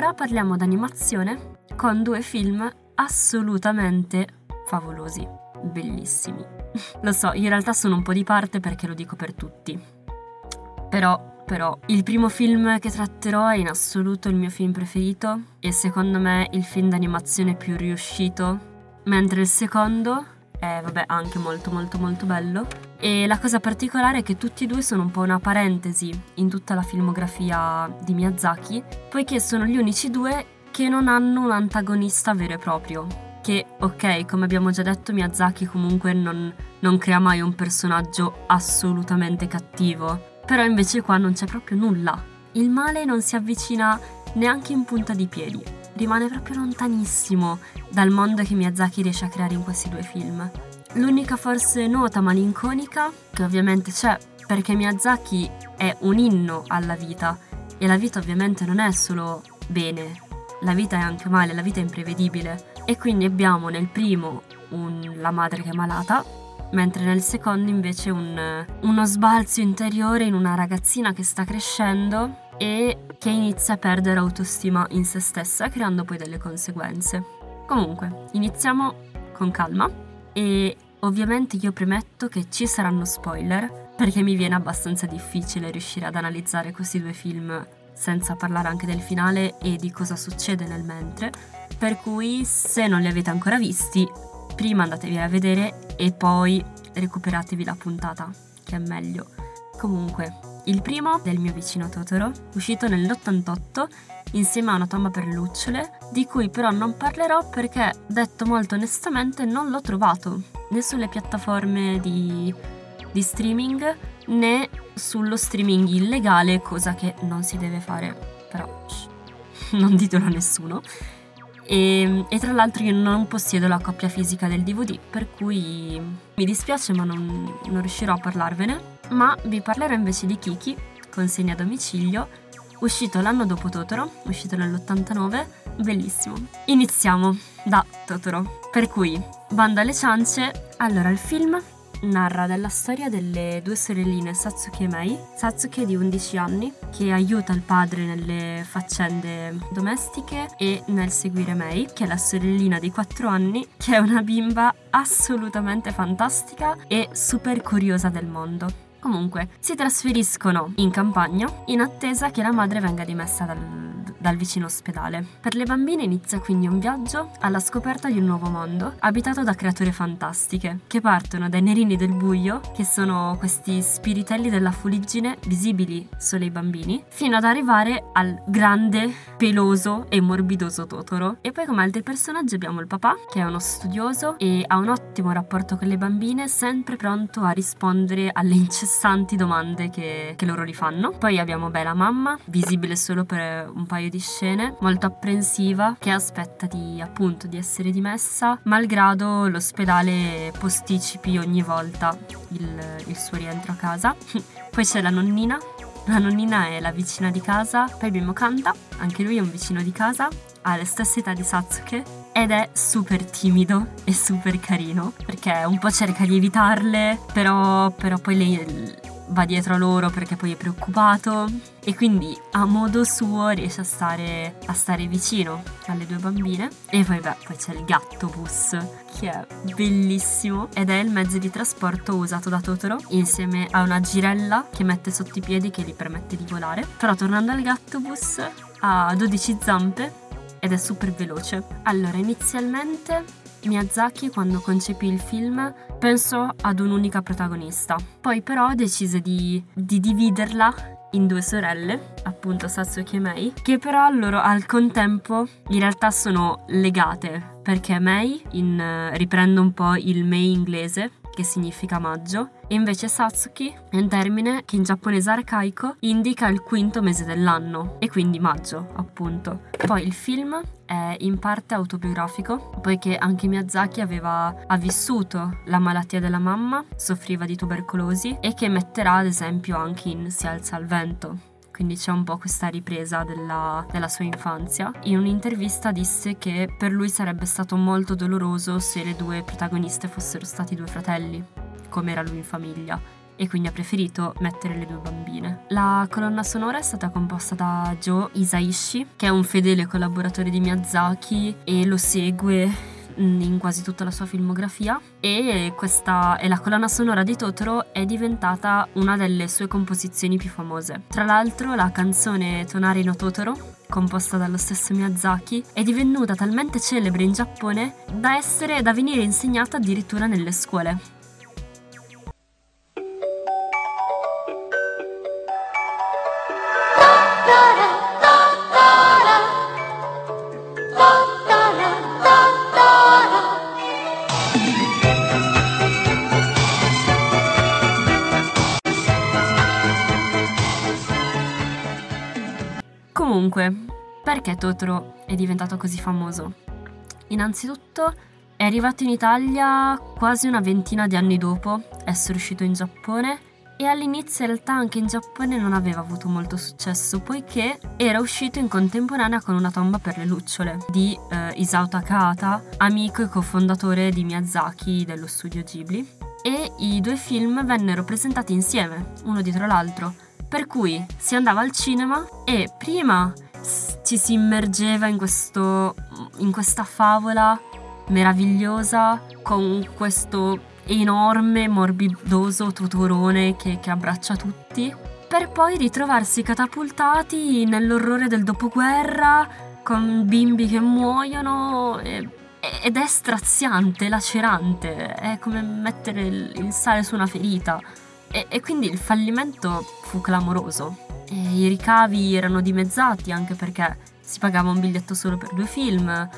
Ora parliamo d'animazione con due film assolutamente favolosi, bellissimi. lo so, in realtà sono un po' di parte perché lo dico per tutti. Però, però, il primo film che tratterò è in assoluto il mio film preferito e secondo me il film d'animazione più riuscito, mentre il secondo è, vabbè, anche molto molto molto bello. E la cosa particolare è che tutti e due sono un po' una parentesi in tutta la filmografia di Miyazaki, poiché sono gli unici due che non hanno un antagonista vero e proprio. Che, ok, come abbiamo già detto, Miyazaki comunque non, non crea mai un personaggio assolutamente cattivo, però invece qua non c'è proprio nulla. Il male non si avvicina neanche in punta di piedi, rimane proprio lontanissimo dal mondo che Miyazaki riesce a creare in questi due film. L'unica forse nota malinconica, che ovviamente c'è, perché Miyazaki è un inno alla vita, e la vita ovviamente non è solo bene, la vita è anche male, la vita è imprevedibile. E quindi abbiamo nel primo un, la madre che è malata, mentre nel secondo invece un, uno sbalzo interiore in una ragazzina che sta crescendo e che inizia a perdere autostima in se stessa, creando poi delle conseguenze. Comunque, iniziamo con calma e ovviamente io premetto che ci saranno spoiler perché mi viene abbastanza difficile riuscire ad analizzare questi due film senza parlare anche del finale e di cosa succede nel mentre, per cui se non li avete ancora visti, prima andatevi a vedere e poi recuperatevi la puntata, che è meglio. Comunque, il primo del mio vicino Totoro, uscito nell'88 insieme a una tomba per lucciole, di cui però non parlerò perché, detto molto onestamente, non l'ho trovato né sulle piattaforme di, di streaming né sullo streaming illegale, cosa che non si deve fare, però shh, non ditelo a nessuno. E, e, tra l'altro io non possiedo la coppia fisica del DVD, per cui mi dispiace ma non, non riuscirò a parlarvene. Ma vi parlerò invece di Kiki, consegna a domicilio, uscito l'anno dopo Totoro, uscito nell'89, bellissimo. Iniziamo da Totoro. Per cui, banda alle ciance, allora il film narra della storia delle due sorelline Satsuki e Mei. Satsuki di 11 anni che aiuta il padre nelle faccende domestiche e nel seguire Mei, che è la sorellina di 4 anni, che è una bimba assolutamente fantastica e super curiosa del mondo. Comunque, si trasferiscono in campagna in attesa che la madre venga dimessa dal, dal vicino ospedale. Per le bambine inizia quindi un viaggio alla scoperta di un nuovo mondo, abitato da creature fantastiche, che partono dai nerini del buio, che sono questi spiritelli della fuliggine visibili solo ai bambini, fino ad arrivare al grande, peloso e morbidoso Totoro. E poi come altri personaggi abbiamo il papà, che è uno studioso e ha un ottimo rapporto con le bambine, sempre pronto a rispondere alle incessanti incessanti domande che, che loro gli fanno. Poi abbiamo Bella Mamma, visibile solo per un paio di scene, molto apprensiva, che aspetta di appunto di essere dimessa, malgrado l'ospedale posticipi ogni volta il, il suo rientro a casa. Poi c'è la nonnina, la nonnina è la vicina di casa, poi abbiamo Kanta, anche lui è un vicino di casa, ha la stessa età di Satsuke ed è super timido e super carino perché un po' cerca di evitarle, però, però poi lei va dietro a loro perché poi è preoccupato e quindi a modo suo riesce a stare, a stare vicino alle due bambine. E poi beh poi c'è il gatto bus che è bellissimo ed è il mezzo di trasporto usato da Totoro insieme a una girella che mette sotto i piedi che gli permette di volare. Però tornando al gatto bus ha 12 zampe ed è super veloce. Allora, inizialmente Miyazaki quando concepì il film pensò ad un'unica protagonista, poi però decise di, di dividerla in due sorelle, appunto Satsuki e Mei, che però loro al contempo in realtà sono legate, perché Mei, in, riprendo un po' il Mei inglese, che significa maggio, e invece Satsuki è un termine che in giapponese arcaico indica il quinto mese dell'anno, e quindi maggio, appunto. Poi il film è in parte autobiografico, poiché anche Miyazaki aveva ha vissuto la malattia della mamma, soffriva di tubercolosi e che metterà ad esempio anche in Si alza al vento, quindi c'è un po' questa ripresa della, della, sua infanzia. In un'intervista disse che per lui sarebbe stato molto doloroso se le due protagoniste fossero stati due fratelli, come era lui in famiglia. e quindi ha preferito mettere le due bambine. La colonna sonora è stata composta da Joe Isaishi, che è un fedele collaboratore di Miyazaki e lo segue in quasi tutta la sua filmografia e questa e la colonna sonora di Totoro è diventata una delle sue composizioni più famose. Tra l'altro la canzone Tonari no Totoro composta dallo stesso Miyazaki, è divenuta talmente celebre in Giappone da essere da venire insegnata addirittura nelle scuole. Perché Totoro è diventato così famoso? Innanzitutto è arrivato in Italia quasi una ventina di anni dopo essere uscito in Giappone e all'inizio in realtà anche in Giappone non aveva avuto molto successo poiché era uscito in contemporanea con Una tomba per le lucciole di eh, Isao Takahata, amico e cofondatore di Miyazaki dello studio Ghibli e i due film vennero presentati insieme, uno dietro l'altro per cui si andava al cinema e prima ci si immergeva in, questo, in questa favola meravigliosa con questo enorme, morbidoso tutorone che, che abbraccia tutti, per poi ritrovarsi catapultati nell'orrore del dopoguerra con bimbi che muoiono e, ed è straziante, lacerante, è come mettere il sale su una ferita. E, e quindi il fallimento fu clamoroso. E I ricavi erano dimezzati anche perché si pagava un biglietto solo per due film.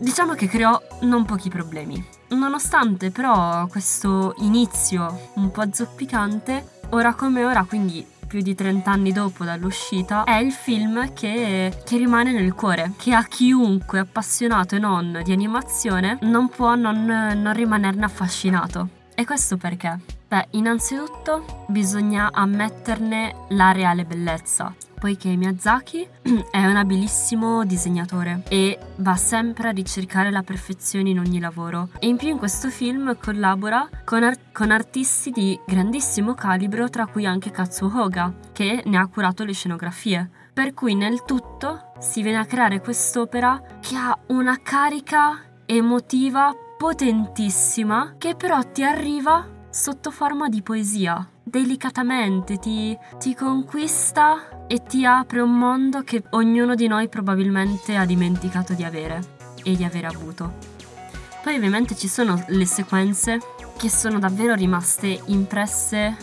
Diciamo che creò non pochi problemi. Nonostante però questo inizio un po' zoppicante, ora come ora, quindi più di 30 anni dopo dall'uscita, è il film che, che, rimane nel cuore, che a chiunque appassionato e non di animazione non può non, non rimanerne affascinato. E questo perché? Beh, innanzitutto bisogna ammetterne la reale bellezza, poiché Miyazaki è un abilissimo disegnatore e va sempre a ricercare la perfezione in ogni lavoro. E in più in questo film collabora con, art- con artisti di grandissimo calibro, tra cui anche Katsuo Hoga, che ne ha curato le scenografie. Per cui nel tutto si viene a creare quest'opera che ha una carica emotiva potentissima che però ti arriva sotto forma di poesia. Delicatamente ti, ti conquista e ti apre un mondo che ognuno di noi probabilmente ha dimenticato di avere e di aver avuto. Poi ovviamente ci sono le sequenze che sono davvero rimaste impresse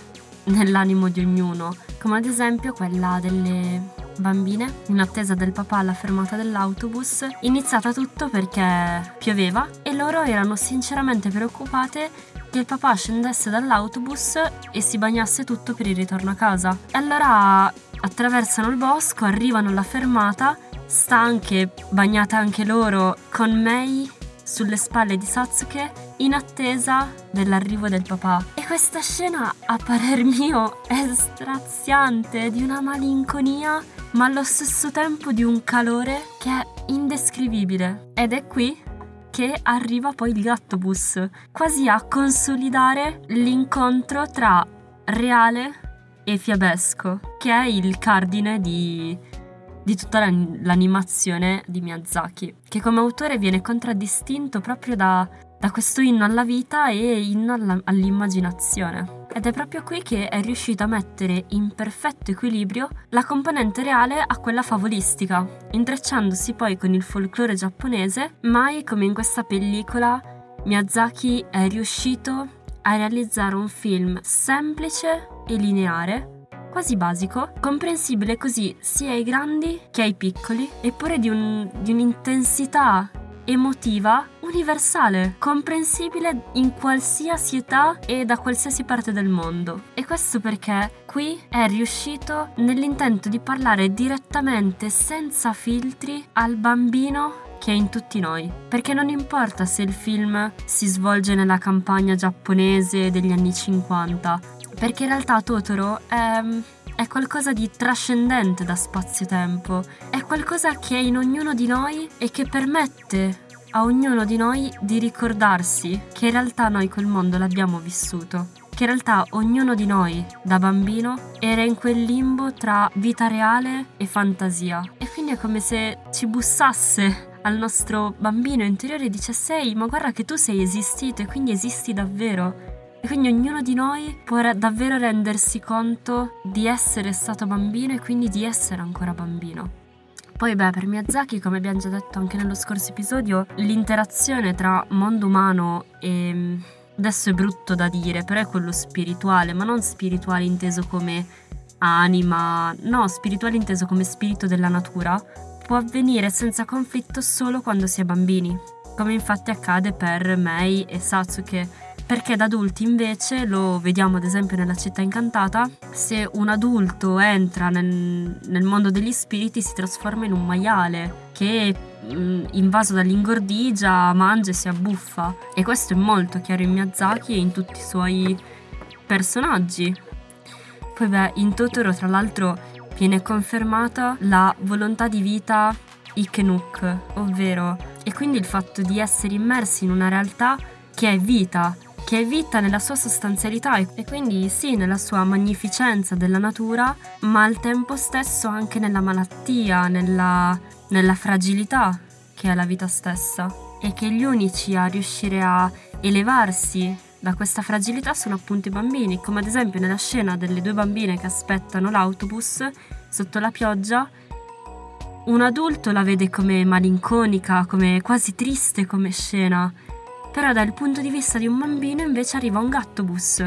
nell'animo di ognuno, come ad esempio quella delle bambine in attesa del papà alla fermata dell'autobus, iniziata tutto perché pioveva e loro erano sinceramente preoccupate il papà scendesse dall'autobus e si bagnasse tutto per il ritorno a casa. E allora attraversano il bosco, arrivano alla fermata, stanche, bagnate anche loro, con Mei sulle spalle di Satsuke in attesa dell'arrivo del papà. E questa scena, a parer mio, è straziante, di una malinconia, ma allo stesso tempo di un calore che è indescrivibile. Ed è qui che arriva poi il gattobus, quasi a consolidare l'incontro tra reale e fiabesco, che è il cardine di, di tutta l'animazione di Miyazaki, che come autore viene contraddistinto proprio da da questo inno alla vita e inno alla, all'immaginazione. Ed è proprio qui che è riuscito a mettere in perfetto equilibrio la componente reale a quella favolistica, intrecciandosi poi con il folklore giapponese, mai come in questa pellicola Miyazaki è riuscito a realizzare un film semplice e lineare, quasi basico, comprensibile così sia ai grandi che ai piccoli, eppure di, un, di un'intensità emotiva universale, comprensibile in qualsiasi età e da qualsiasi parte del mondo. E questo perché qui è riuscito nell'intento di parlare direttamente, senza filtri, al bambino che è in tutti noi. Perché non importa se il film si svolge nella campagna giapponese degli anni 50, perché in realtà Totoro è è qualcosa di trascendente da spazio-tempo, è qualcosa che è in ognuno di noi e che permette a ognuno di noi di ricordarsi che in realtà noi quel mondo l'abbiamo vissuto che in realtà ognuno di noi da bambino era in quel limbo tra vita reale e fantasia. E quindi è come se ci bussasse al nostro bambino interiore e dicesse ma guarda che tu sei esistito e quindi esisti davvero. E quindi ognuno di noi può davvero rendersi conto di essere stato bambino e quindi di essere ancora bambino. Poi beh, per Miyazaki, come abbiamo già detto anche nello scorso episodio, l'interazione tra mondo umano e... Adesso è brutto da dire, però è quello spirituale, ma non spirituale inteso come anima, no, spirituale inteso come spirito della natura, può avvenire senza conflitto solo quando si è bambini, come infatti accade per Mei e Satsuke, perché da adulti invece lo vediamo ad esempio nella città incantata, se un adulto entra nel, nel mondo degli spiriti si trasforma in un maiale che mm, invaso dall'ingordigia mangia e si abbuffa e questo è molto chiaro in Miyazaki e in tutti i suoi personaggi. Poi beh, in Totoro tra l'altro viene confermata la volontà di vita Ikenuk, ovvero e quindi il fatto di essere immersi in una realtà che è vita, che è vita nella sua sostanzialità e quindi sì, nella sua magnificenza della natura, ma al tempo stesso anche nella malattia, nella, nella fragilità che è la vita stessa e che gli unici a riuscire a elevarsi da questa fragilità sono appunto i bambini, come ad esempio nella scena delle due bambine che aspettano l'autobus sotto la pioggia. Un adulto la vede come malinconica, come quasi triste come scena, però dal punto di vista di un bambino invece arriva un gattobus,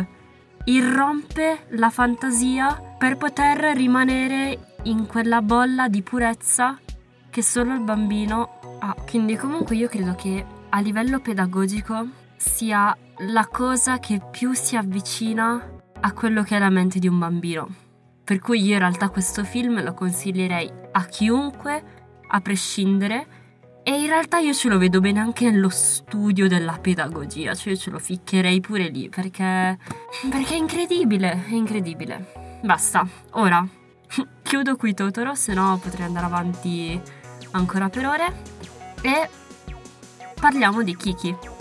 irrompe la fantasia per poter rimanere in quella bolla di purezza che solo il bambino ha. Quindi comunque io credo che a livello pedagogico sia la cosa che più si avvicina a quello che è la mente di un bambino. Per cui io in realtà questo film lo consiglierei a chiunque, a prescindere, e in realtà io ce lo vedo bene anche nello studio della pedagogia, cioè ce lo ficcherei pure lì, perché, perché è incredibile, è incredibile. Basta, ora chiudo qui Totoro, se no potrei andare avanti ancora per ore, e parliamo di Kiki.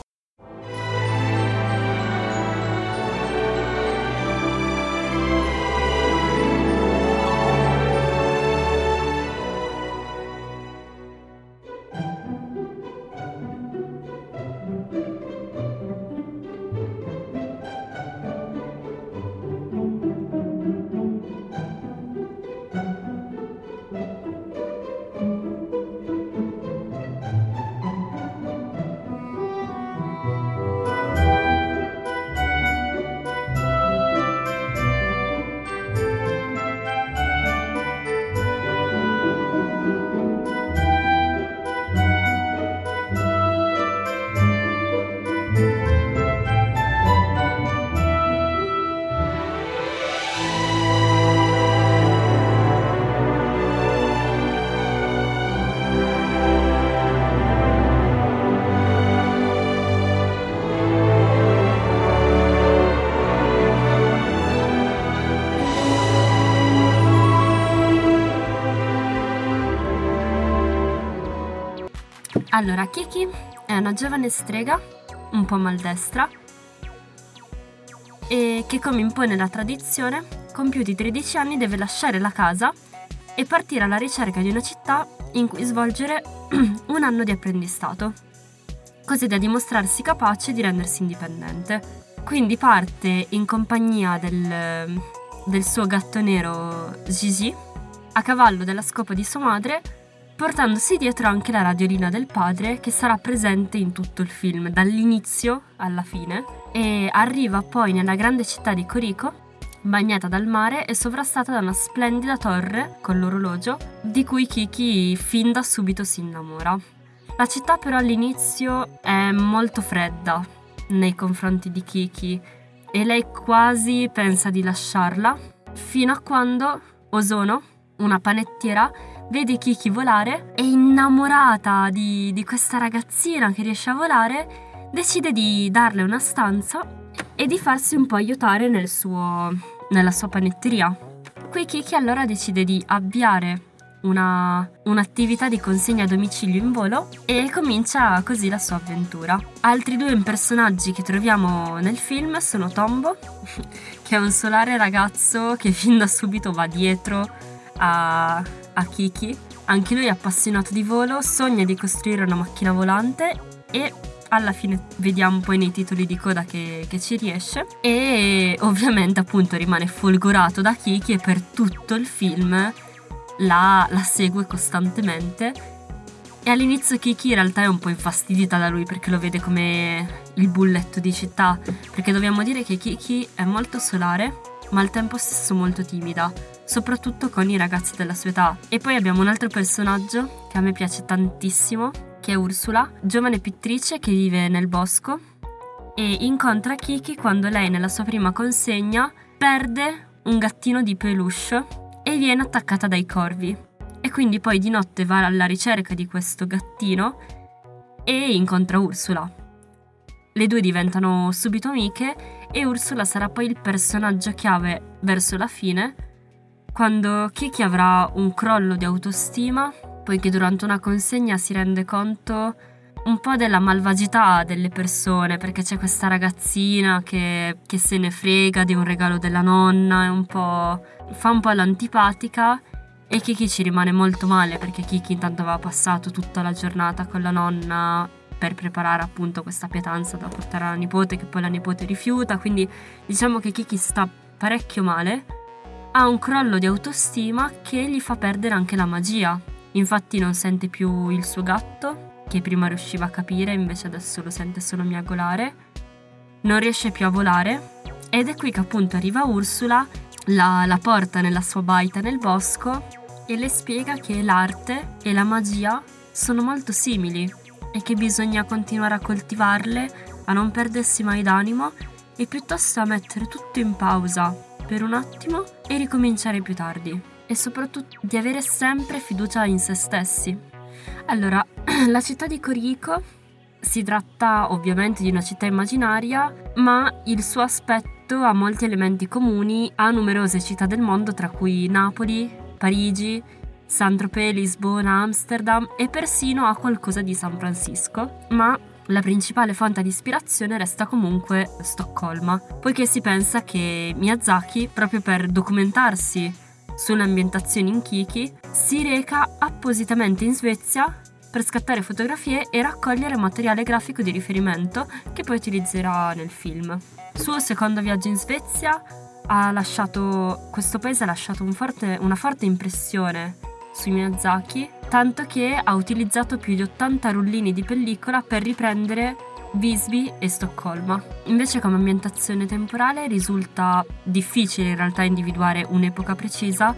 Allora, Kiki è una giovane strega, un po' maldestra, e che come impone la tradizione, compiuti 13 anni deve lasciare la casa e partire alla ricerca di una città in cui svolgere un anno di apprendistato, così da dimostrarsi capace di rendersi indipendente. Quindi parte in compagnia del, del suo gatto nero Gigi, a cavallo della scopa di sua madre, portandosi dietro anche la radiolina del padre che sarà presente in tutto il film, dall'inizio alla fine, e arriva poi nella grande città di Corico, bagnata dal mare e sovrastata da una splendida torre con l'orologio, di cui Kiki fin da subito si innamora. La città però all'inizio è molto fredda nei confronti di Kiki e lei quasi pensa di lasciarla, fino a quando Osono, una panettiera, vede Kiki volare e innamorata di, di questa ragazzina che riesce a volare, decide di darle una stanza e di farsi un po' aiutare nel suo, nella sua panetteria. Qui Kiki allora decide di avviare una, un'attività di consegna a domicilio in volo e comincia così la sua avventura. Altri due personaggi che troviamo nel film sono Tombo, che è un solare ragazzo che fin da subito va dietro a, a Kiki. Anche lui appassionato di volo, sogna di costruire una macchina volante e alla fine vediamo poi nei titoli di coda che, che, ci riesce. E ovviamente appunto rimane folgorato da Kiki e per tutto il film la, la segue costantemente. E all'inizio Kiki in realtà è un po' infastidita da lui perché lo vede come il bulletto di città perché dobbiamo dire che Kiki è molto solare ma al tempo stesso molto timida soprattutto con i ragazzi della sua età e poi abbiamo un altro personaggio che a me piace tantissimo che è Ursula, giovane pittrice che vive nel bosco e incontra Kiki quando lei nella sua prima consegna perde un gattino di peluche e viene attaccata dai corvi. E quindi poi di notte va alla ricerca di questo gattino e incontra Ursula. Le due diventano subito amiche e Ursula sarà poi il personaggio chiave verso la fine, quando Kiki avrà un crollo di autostima poiché durante una consegna si rende conto un po' della malvagità delle persone, perché c'è questa ragazzina che, che se ne frega di un regalo della nonna, un fa un po' l'antipatica e Kiki ci rimane molto male perché Kiki intanto aveva passato tutta la giornata con la nonna per preparare appunto questa pietanza da portare alla nipote che poi la nipote rifiuta, quindi diciamo che Kiki sta parecchio male, ha un crollo di autostima che gli fa perdere anche la magia, Infatti non sente più il suo gatto, che prima riusciva a capire, invece adesso lo sente solo miagolare. Non riesce più a volare ed è qui che appunto arriva Ursula, la, la porta nella sua baita nel bosco e le spiega che l'arte e la magia sono molto simili e che bisogna continuare a coltivarle, a non perdersi mai d'animo e piuttosto a mettere tutto in pausa per un attimo e ricominciare più tardi e soprattutto di avere sempre fiducia in se stessi. Allora, la città di Corico si tratta ovviamente di una città immaginaria, ma il suo aspetto ha molti elementi comuni a numerose città del mondo, tra cui Napoli, Parigi, Saint-Tropez, Lisbona, Amsterdam e persino ha qualcosa di San Francisco, ma la principale fonte di ispirazione resta comunque Stoccolma, poiché si pensa che Miyazaki, proprio per documentarsi su un'ambientazione in Kiki, si reca appositamente in Svezia per scattare fotografie e raccogliere materiale grafico di riferimento che poi utilizzerà nel film. Suo secondo viaggio in Svezia ha lasciato, questo paese ha lasciato un forte, una forte impressione sui Miyazaki, tanto che ha utilizzato più di 80 rullini di pellicola per riprendere Visby e Stoccolma. Invece come ambientazione temporale risulta difficile in realtà individuare un'epoca precisa,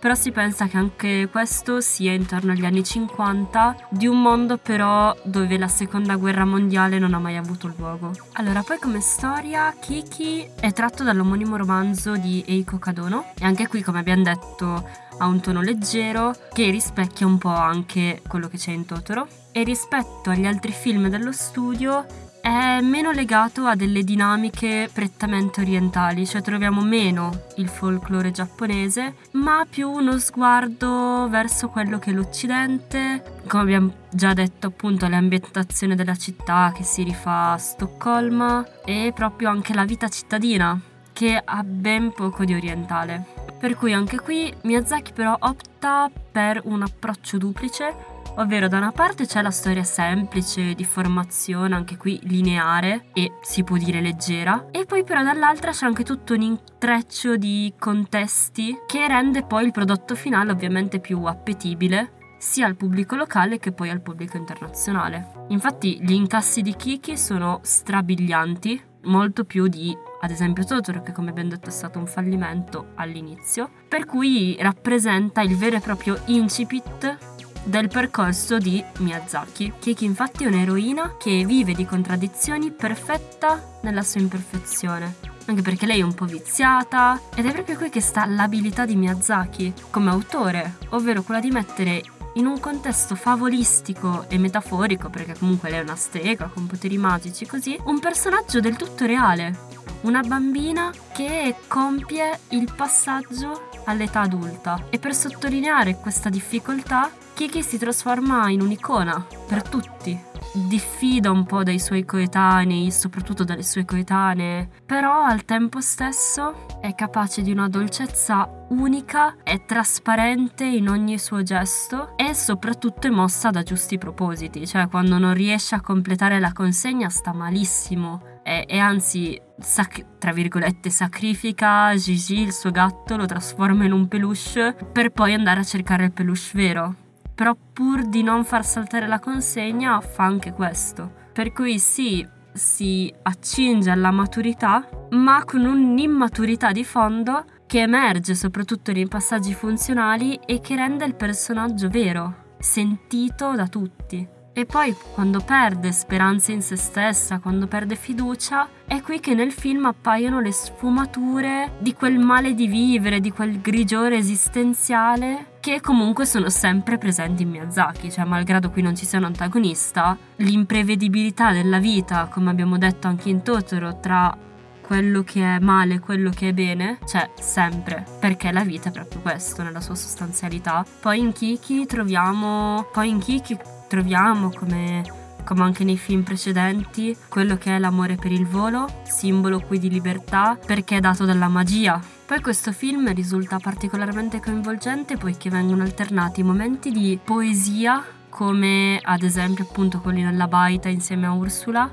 però si pensa che anche questo sia intorno agli anni 50, di un mondo però dove la seconda guerra mondiale non ha mai avuto luogo. Allora, poi come storia, Kiki è tratto dall'omonimo romanzo di Eiko Kadono e anche qui, come abbiamo detto, ha un tono leggero che rispecchia un po' anche quello che c'è in Totoro e rispetto agli altri film dello studio è meno legato a delle dinamiche prettamente orientali, cioè troviamo meno il folklore giapponese, ma più uno sguardo verso quello che è l'Occidente, come abbiamo già detto appunto l'ambientazione della città che si rifà a Stoccolma e proprio anche la vita cittadina che ha ben poco di orientale. Per cui anche qui Miyazaki però opta per un approccio duplice, ovvero da una parte c'è la storia semplice di formazione, anche qui lineare e si può dire leggera, e poi però dall'altra c'è anche tutto un intreccio di contesti che rende poi il prodotto finale ovviamente più appetibile sia al pubblico locale che poi al pubblico internazionale. Infatti gli incassi di Kiki sono strabilianti, molto più di ad esempio Totoro che come abbiamo detto è stato un fallimento all'inizio, per cui rappresenta il vero e proprio incipit del percorso di Miyazaki. Kiki infatti è un'eroina che vive di contraddizioni perfetta nella sua imperfezione. Anche perché lei è un po' viziata ed è proprio qui che sta l'abilità di Miyazaki come autore, ovvero quella di mettere in un contesto favolistico e metaforico, perché comunque lei è una strega con poteri magici così, un personaggio del tutto reale, una bambina che compie il passaggio all'età adulta. E per sottolineare questa difficoltà, Kiki si trasforma in un'icona per tutti. Diffida un po' dai suoi coetanei, soprattutto dalle sue coetanee, però al tempo stesso è capace di una dolcezza unica, è trasparente in ogni suo gesto e soprattutto è mossa da giusti propositi, cioè quando non riesce a completare la consegna sta malissimo e, e anzi, sac- tra virgolette, sacrifica Gigi, il suo gatto, lo trasforma in un peluche per poi andare a cercare il peluche vero. Però pur di non far saltare la consegna fa anche questo. Per cui sì, si accinge alla maturità, ma con un'immaturità di fondo che emerge soprattutto nei passaggi funzionali e che rende il personaggio vero, sentito da tutti. E poi quando perde speranza in se stessa, quando perde fiducia, è qui che nel film appaiono le sfumature di quel male di vivere, di quel grigiore esistenziale che comunque sono sempre presenti in Miyazaki, cioè malgrado qui non ci sia un antagonista, l'imprevedibilità della vita, come abbiamo detto anche in Totoro, tra quello che è male e quello che è bene, c'è sempre, perché la vita è proprio questo nella sua sostanzialità. Poi in Kiki troviamo, poi in Kiki troviamo come, come anche nei film precedenti quello che è l'amore per il volo, simbolo qui di libertà perché è dato dalla magia. Poi questo film risulta particolarmente coinvolgente poiché vengono alternati momenti di poesia come ad esempio appunto quelli nella baita insieme a Ursula,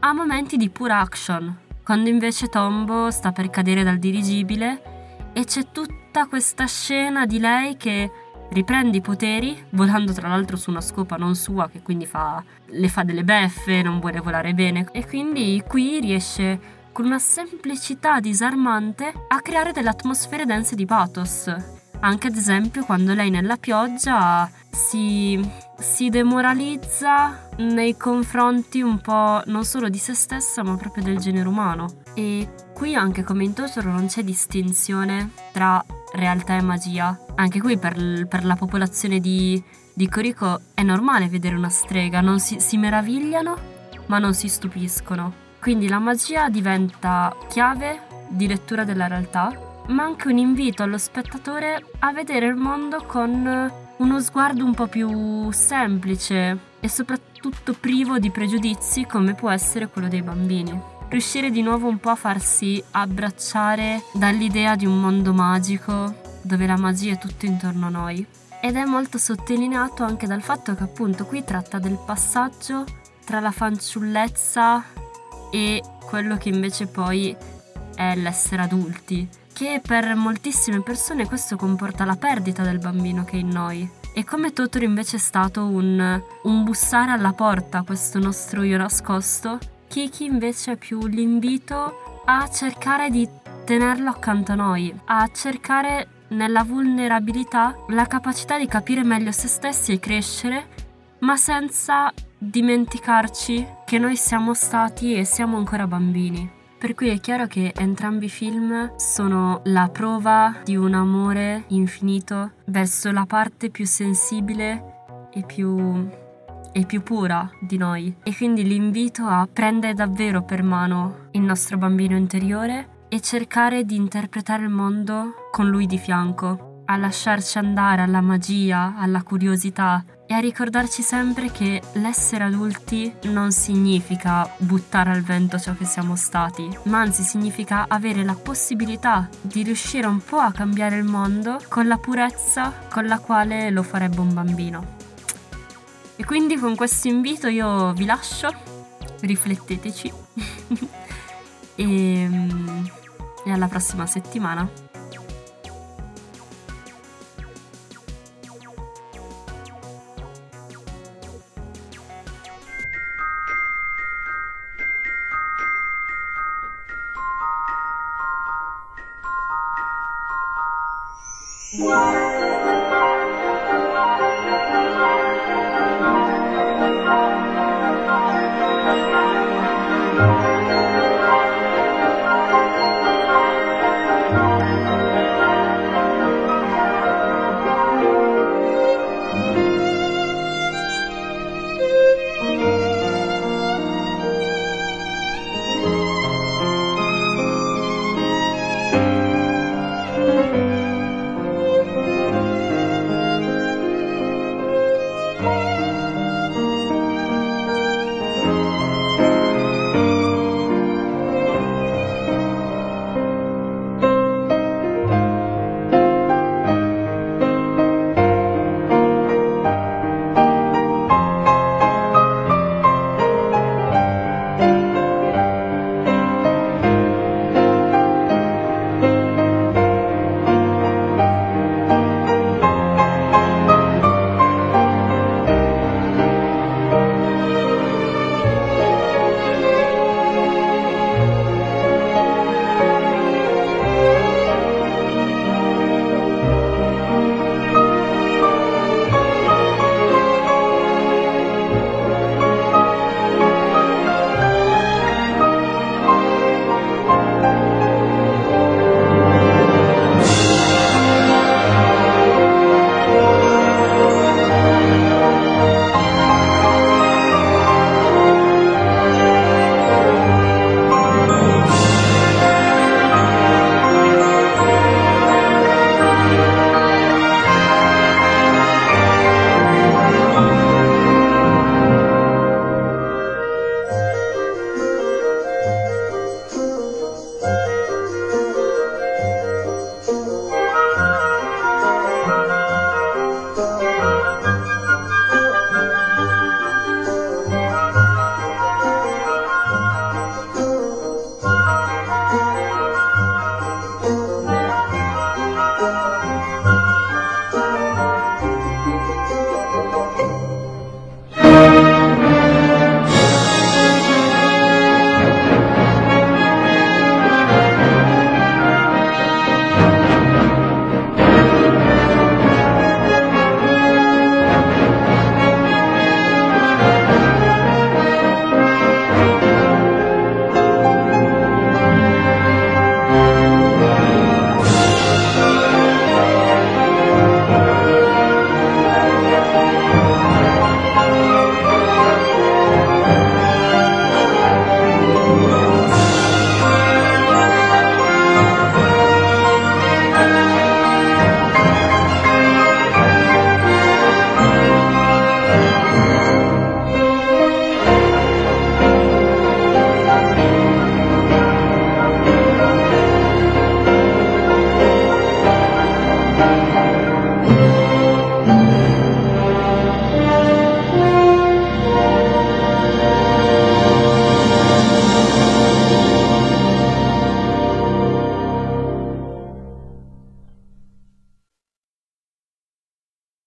a momenti di pura action, quando invece Tombo sta per cadere dal dirigibile e c'è tutta questa scena di lei che riprende i poteri, volando tra l'altro su una scopa non sua, che quindi fa, le fa delle beffe, non vuole volare bene. E quindi qui riesce con una semplicità disarmante a creare delle atmosfere dense di pathos. Anche ad esempio quando lei nella pioggia si, si demoralizza nei confronti un po' non solo di se stessa ma proprio del genere umano. E qui anche come in Totoro non c'è distinzione tra realtà e magia. Anche qui per, per la popolazione di, di Corico è normale vedere una strega, non si, si meravigliano ma non si stupiscono. Quindi la magia diventa chiave di lettura della realtà, ma anche un invito allo spettatore a vedere il mondo con uno sguardo un po' più semplice e soprattutto privo di pregiudizi come può essere quello dei bambini riuscire di nuovo un po' a farsi abbracciare dall'idea di un mondo magico dove la magia è tutto intorno a noi. Ed è molto sottolineato anche dal fatto che appunto qui tratta del passaggio tra la fanciullezza e quello che invece poi è l'essere adulti, che per moltissime persone questo comporta la perdita del bambino che è in noi. E come Totoro invece è stato un, un bussare alla porta, questo nostro io nascosto, Kiki invece è più l'invito a cercare di tenerlo accanto a noi, a cercare nella vulnerabilità la capacità di capire meglio se stessi e crescere, ma senza dimenticarci che noi siamo stati e siamo ancora bambini. Per cui è chiaro che entrambi i film sono la prova di un amore infinito verso la parte più sensibile e più e più pura di noi e quindi l'invito a prendere davvero per mano il nostro bambino interiore e cercare di interpretare il mondo con lui di fianco, a lasciarci andare alla magia, alla curiosità e a ricordarci sempre che l'essere adulti non significa buttare al vento ciò che siamo stati, ma anzi significa avere la possibilità di riuscire un po' a cambiare il mondo con la purezza con la quale lo farebbe un bambino. E quindi con questo invito io vi lascio, rifletteteci e, e alla prossima settimana. Yeah.